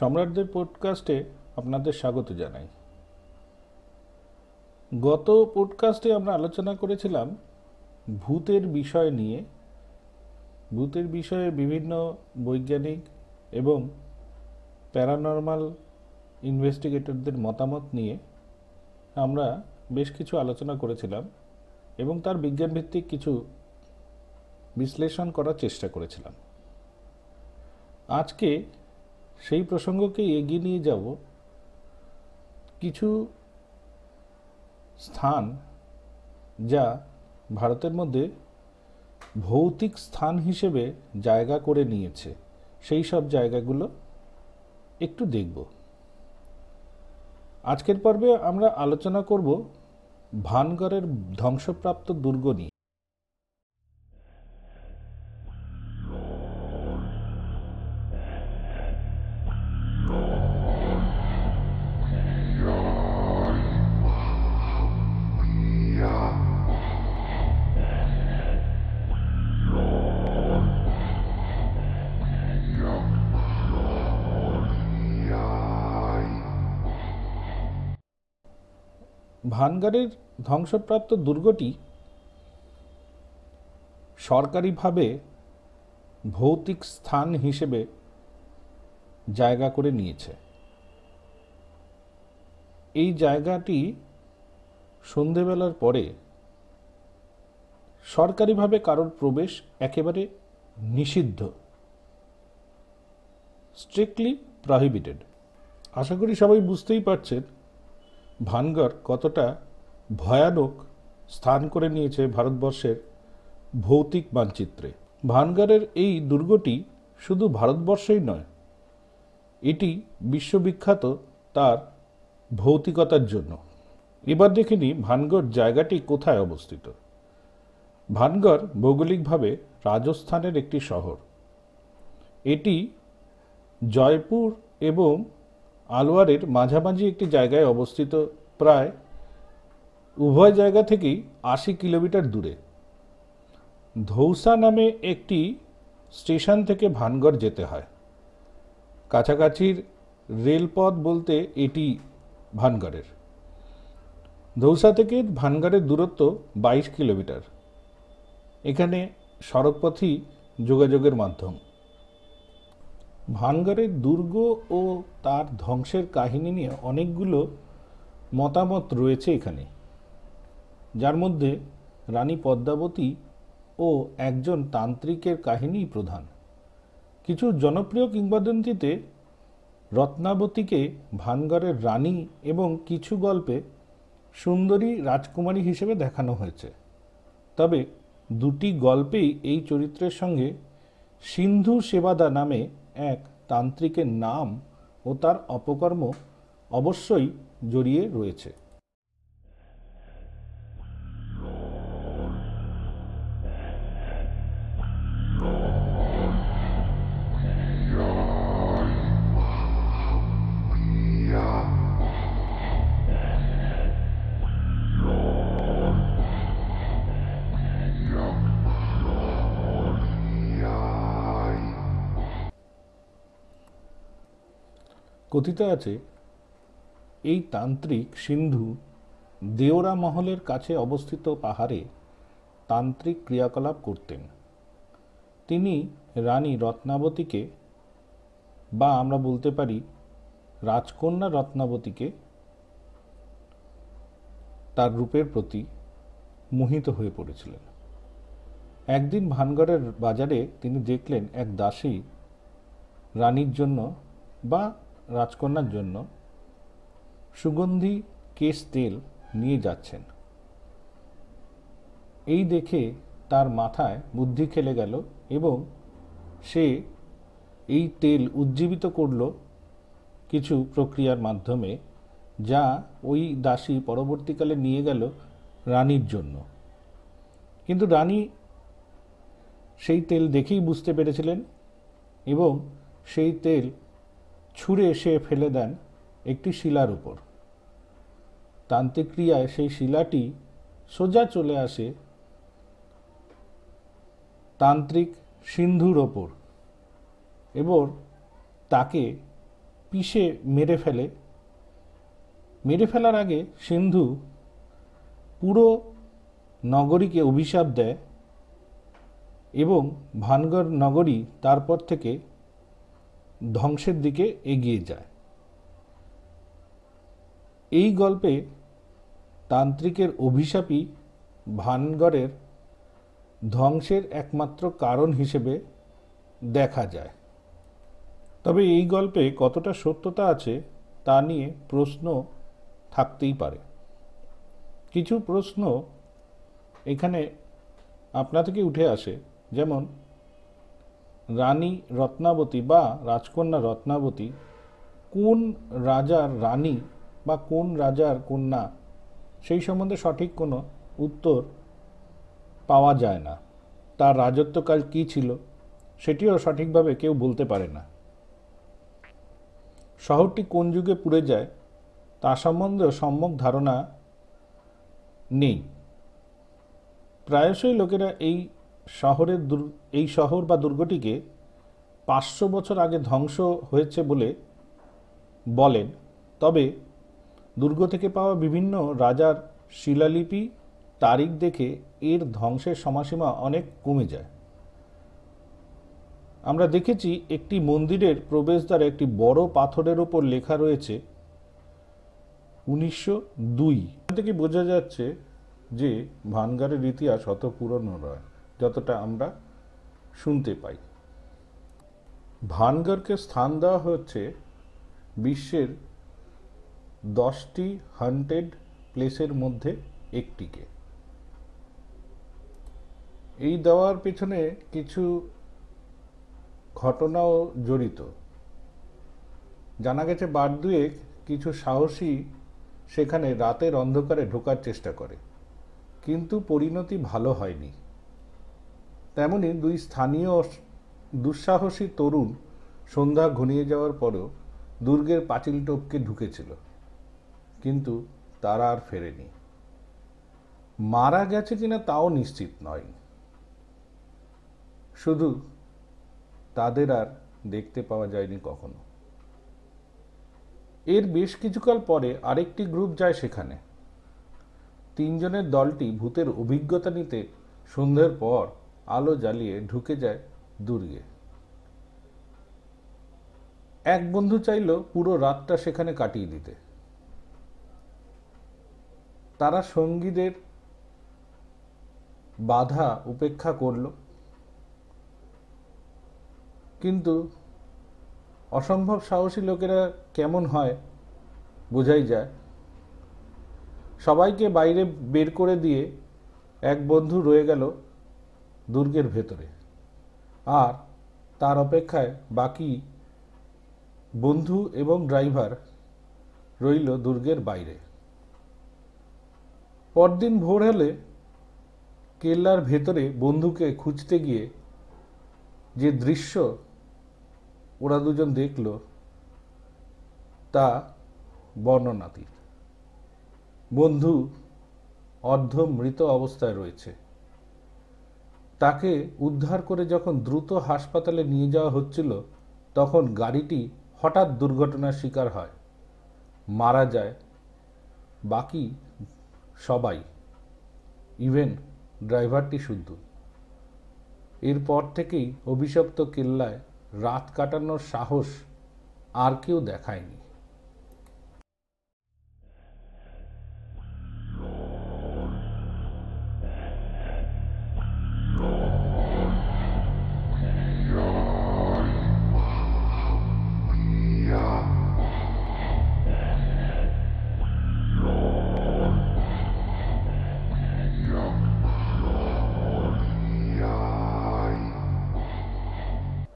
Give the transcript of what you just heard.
সম্রাটদের পডকাস্টে আপনাদের স্বাগত জানাই। গত পডকাস্টে আমরা আলোচনা করেছিলাম ভূতের বিষয় নিয়ে। ভূতের বিষয়ে বিভিন্ন বৈজ্ঞানিক এবং প্যারানর্মাল ইনভেস্টিগেটরদের মতামত নিয়ে আমরা বেশ কিছু আলোচনা করেছিলাম এবং তার বিজ্ঞানভিত্তিক কিছু বিশ্লেষণ করার চেষ্টা করেছিলাম। আজকে সেই প্রসঙ্গকে এগিয়ে নিয়ে যাব। কিছু স্থান যা ভারতের মধ্যে ভৌতিক স্থান হিসেবে জায়গা করে নিয়েছে, সেই সব জায়গাগুলো একটু দেখব। আজকের পর্বে আমরা আলোচনা করব ভানগড়ের ধ্বংসপ্রাপ্ত দুর্গ নিয়ে। ভানগড়ের ধ্বংসপ্রাপ্ত দুর্গটি সরকারিভাবে ভৌতিক স্থান হিসেবে জায়গা করে নিয়েছে। এই জায়গাটি সন্ধেবেলার পরে সরকারিভাবে কারোর প্রবেশ একেবারে নিষিদ্ধ। স্ট্রিক্টলি প্রহিবিটেড আশা করি সবাই বুঝতেই পারছেন ভানগড় কতটা ভয়ানক স্থান করে নিয়েছে ভারতবর্ষের ভৌতিক মানচিত্রে। ভানগড়ের এই দুর্গটি শুধু ভারতবর্ষেই নয়, এটি বিশ্ববিখ্যাত তার ভৌতিকতার জন্য। এবার দেখে নিই ভানগড় জায়গাটি কোথায় অবস্থিত। ভানগড় ভৌগোলিকভাবে রাজস্থানের একটি শহর। এটি জয়পুর এবং আলোয়ারের মাঝামাঝি একটি জায়গায় অবস্থিত প্রায় উভয় জায়গা থেকেই আশি কিলোমিটার দূরে। ধৌসা নামে একটি স্টেশন থেকে ভানগড় যেতে হয়। কাছাকাছির রেলপথ বলতে এটি ভানগড়ের। ধৌসা থেকে ভানগড়ের দূরত্ব বাইশ কিলোমিটার। এখানে সড়কপথই যোগাযোগের মাধ্যম। ভানগড়ের দুর্গ ও তার ধ্বংসের কাহিনী নিয়ে অনেকগুলো মতামত রয়েছে এখানে। যার মধ্যে রানী পদ্মাবতী ও একজন তান্ত্রিকের কাহিনী প্রধান। কিছু জনপ্রিয় কিংবদন্তিতে রত্নাবতীকে ভানগড়ের রানী এবং কিছু গল্পে সুন্দরী রাজকুমারী হিসেবে দেখানো হয়েছে। তবে দুটি গল্পেই এই চরিত্রের সঙ্গে সিন্ধু সেবাদা নামে এক তান্ত্রিকের নাম ও তার অপকর্ম অবশ্যই জড়িয়ে রয়েছে। কথিত আছে, এই তান্ত্রিক সিন্ধু দেওরা মহলের কাছে অবস্থিত পাহাড়ে তান্ত্রিক ক্রিয়াকলাপ করতেন। তিনি রানী রত্নাবতীকে বা আমরা বলতে পারি রাজকন্যা রত্নাবতীকে তার রূপের প্রতি মোহিত হয়ে পড়েছিলেন। একদিন ভানগড়ের বাজারে তিনি দেখলেন এক দাসী রানীর জন্য বা রাজকন্যার জন্য সুগন্ধি কেশ তেল নিয়ে যাচ্ছেন। এই দেখে তার মাথায় বুদ্ধি খেলে গেল এবং সে এই তেল উজ্জীবিত করল কিছু প্রক্রিয়ার মাধ্যমে যা ওই দাসী পরবর্তীকালে নিয়ে গেল রানীর জন্য। কিন্তু রানী সেই তেল দেখেই বুঝতে পেরেছিলেন এবং সেই তেল ছুঁড়ে সে ফেলে দেন একটি শিলার উপর। তান্ত্রিক ক্রিয়ায় সেই শিলাটি সোজা চলে আসে তান্ত্রিক সিন্ধুর ওপর এবং তাকে পিষে মেরে ফেলে। মেরে ফেলার আগে সিন্ধু পুরো নগরীকে অভিশাপ দেয় এবং ভানগড় নগরী তারপর থেকে ধ্বংসের দিকে এগিয়ে যায়। এই গল্পে তান্ত্রিকের অভিশাপই ভানগড়ের ধ্বংসের একমাত্র কারণ হিসেবে দেখা যায়। তবে এই গল্পে কতটা সত্যতা আছে তা নিয়ে প্রশ্ন থাকতেই পারে। কিছু প্রশ্ন এখানে আপনা থেকে উঠে আসে, যেমন রানী রত্নাবতী বা রাজকন্যা রত্নাবতী কোন রাজার রানী বা কোন রাজার কন্যা? সেই সম্বন্ধে সঠিক কোনো উত্তর পাওয়া যায় না। তার রাজত্বকাল কী ছিল সেটিও সঠিকভাবে কেউ বলতে পারে না। শহরটি কোন যুগে পুড়ে যায় তা সম্বন্ধেও সম্যক ধারণা নেই। প্রায়শই লোকেরা এই শহরের এই শহর বা দুর্গটিকে পাঁচশো বছর আগে ধ্বংস হয়েছে বলে বলেন। তবে দুর্গ থেকে পাওয়া বিভিন্ন রাজার শিলালিপি, তারিখ দেখে এর ধ্বংসের সময়সীমা অনেক কমে যায়। আমরা দেখেছি একটি মন্দিরের প্রবেশদ্বারে একটি বড় পাথরের ওপর লেখা রয়েছে উনিশশো দুই। থেকে বোঝা যাচ্ছে যে ভানগারের ইতিহাস অত পুরনো নয়। যতটা আমরা শুনতে পাই। ভানগড়কে স্থান দেওয়া হচ্ছে বিশ্বের দশটি হান্টেড প্লেসের মধ্যে একটিকে। এই দেওয়ার পেছনে কিছু ঘটনাও জড়িত। জানা গেছে বার দুয়েক কিছু সাহসী সেখানে রাতের অন্ধকারে ঢোকার চেষ্টা করে, কিন্তু পরিণতি ভালো হয়নি। তেমনি দুই স্থানীয় দুঃসাহসী তরুণ সন্ধ্যা ঘনিয়ে যাওয়ার পরেও দুর্গের পাঁচিল টপকে ঢুকেছিল। কিন্তু তারা আর ফেরেনি। মারা গেছে কিনা তাও নিশ্চিত নয়। শুধু তাদের আর দেখতে পাওয়া যায়নি কখনো। এর বেশ কিছুকাল পরে আরেকটি গ্রুপ যায় সেখানে। তিনজনের দলটি ভূতের অভিজ্ঞতা নিতে সন্ধ্যের পর আলো জ্বালিয়ে ঢুকে যায় দুর্গে। এক বন্ধু চাইল পুরো রাতটা সেখানে কাটিয়ে দিতে। তারা সঙ্গীদের বাধা উপেক্ষা করল। কিন্তু অসম্ভব সাহসী লোকেরা কেমন হয় বোঝাই যায়। সবাইকে বাইরে বের করে দিয়ে এক বন্ধু রয়ে গেল দুর্গের ভেতরে। আর তার অপেক্ষায় বাকি বন্ধু এবং ড্রাইভার রইল দুর্গের বাইরে। পরদিন ভোর হলে কেল্লার ভেতরে বন্ধুকে খুঁজতে গিয়ে যে দৃশ্য ওরা দুজন দেখল, তা বর্ণনাতীত। বন্ধু অর্ধ মৃত অবস্থায় রয়েছে। তাকে উদ্ধার করে যখন দ্রুত হাসপাতালে নিয়ে যাওয়া হচ্ছিল, তখন গাড়িটি হঠাৎ দুর্ঘটনার শিকার হয়। মারা যায় বাকি সবাই। ইভেন ড্রাইভারটি শুদ্ধ। এরপর থেকেই অভিশপ্ত কেল্লায় রাত কাটানোর সাহস আর কেউ দেখায়নি।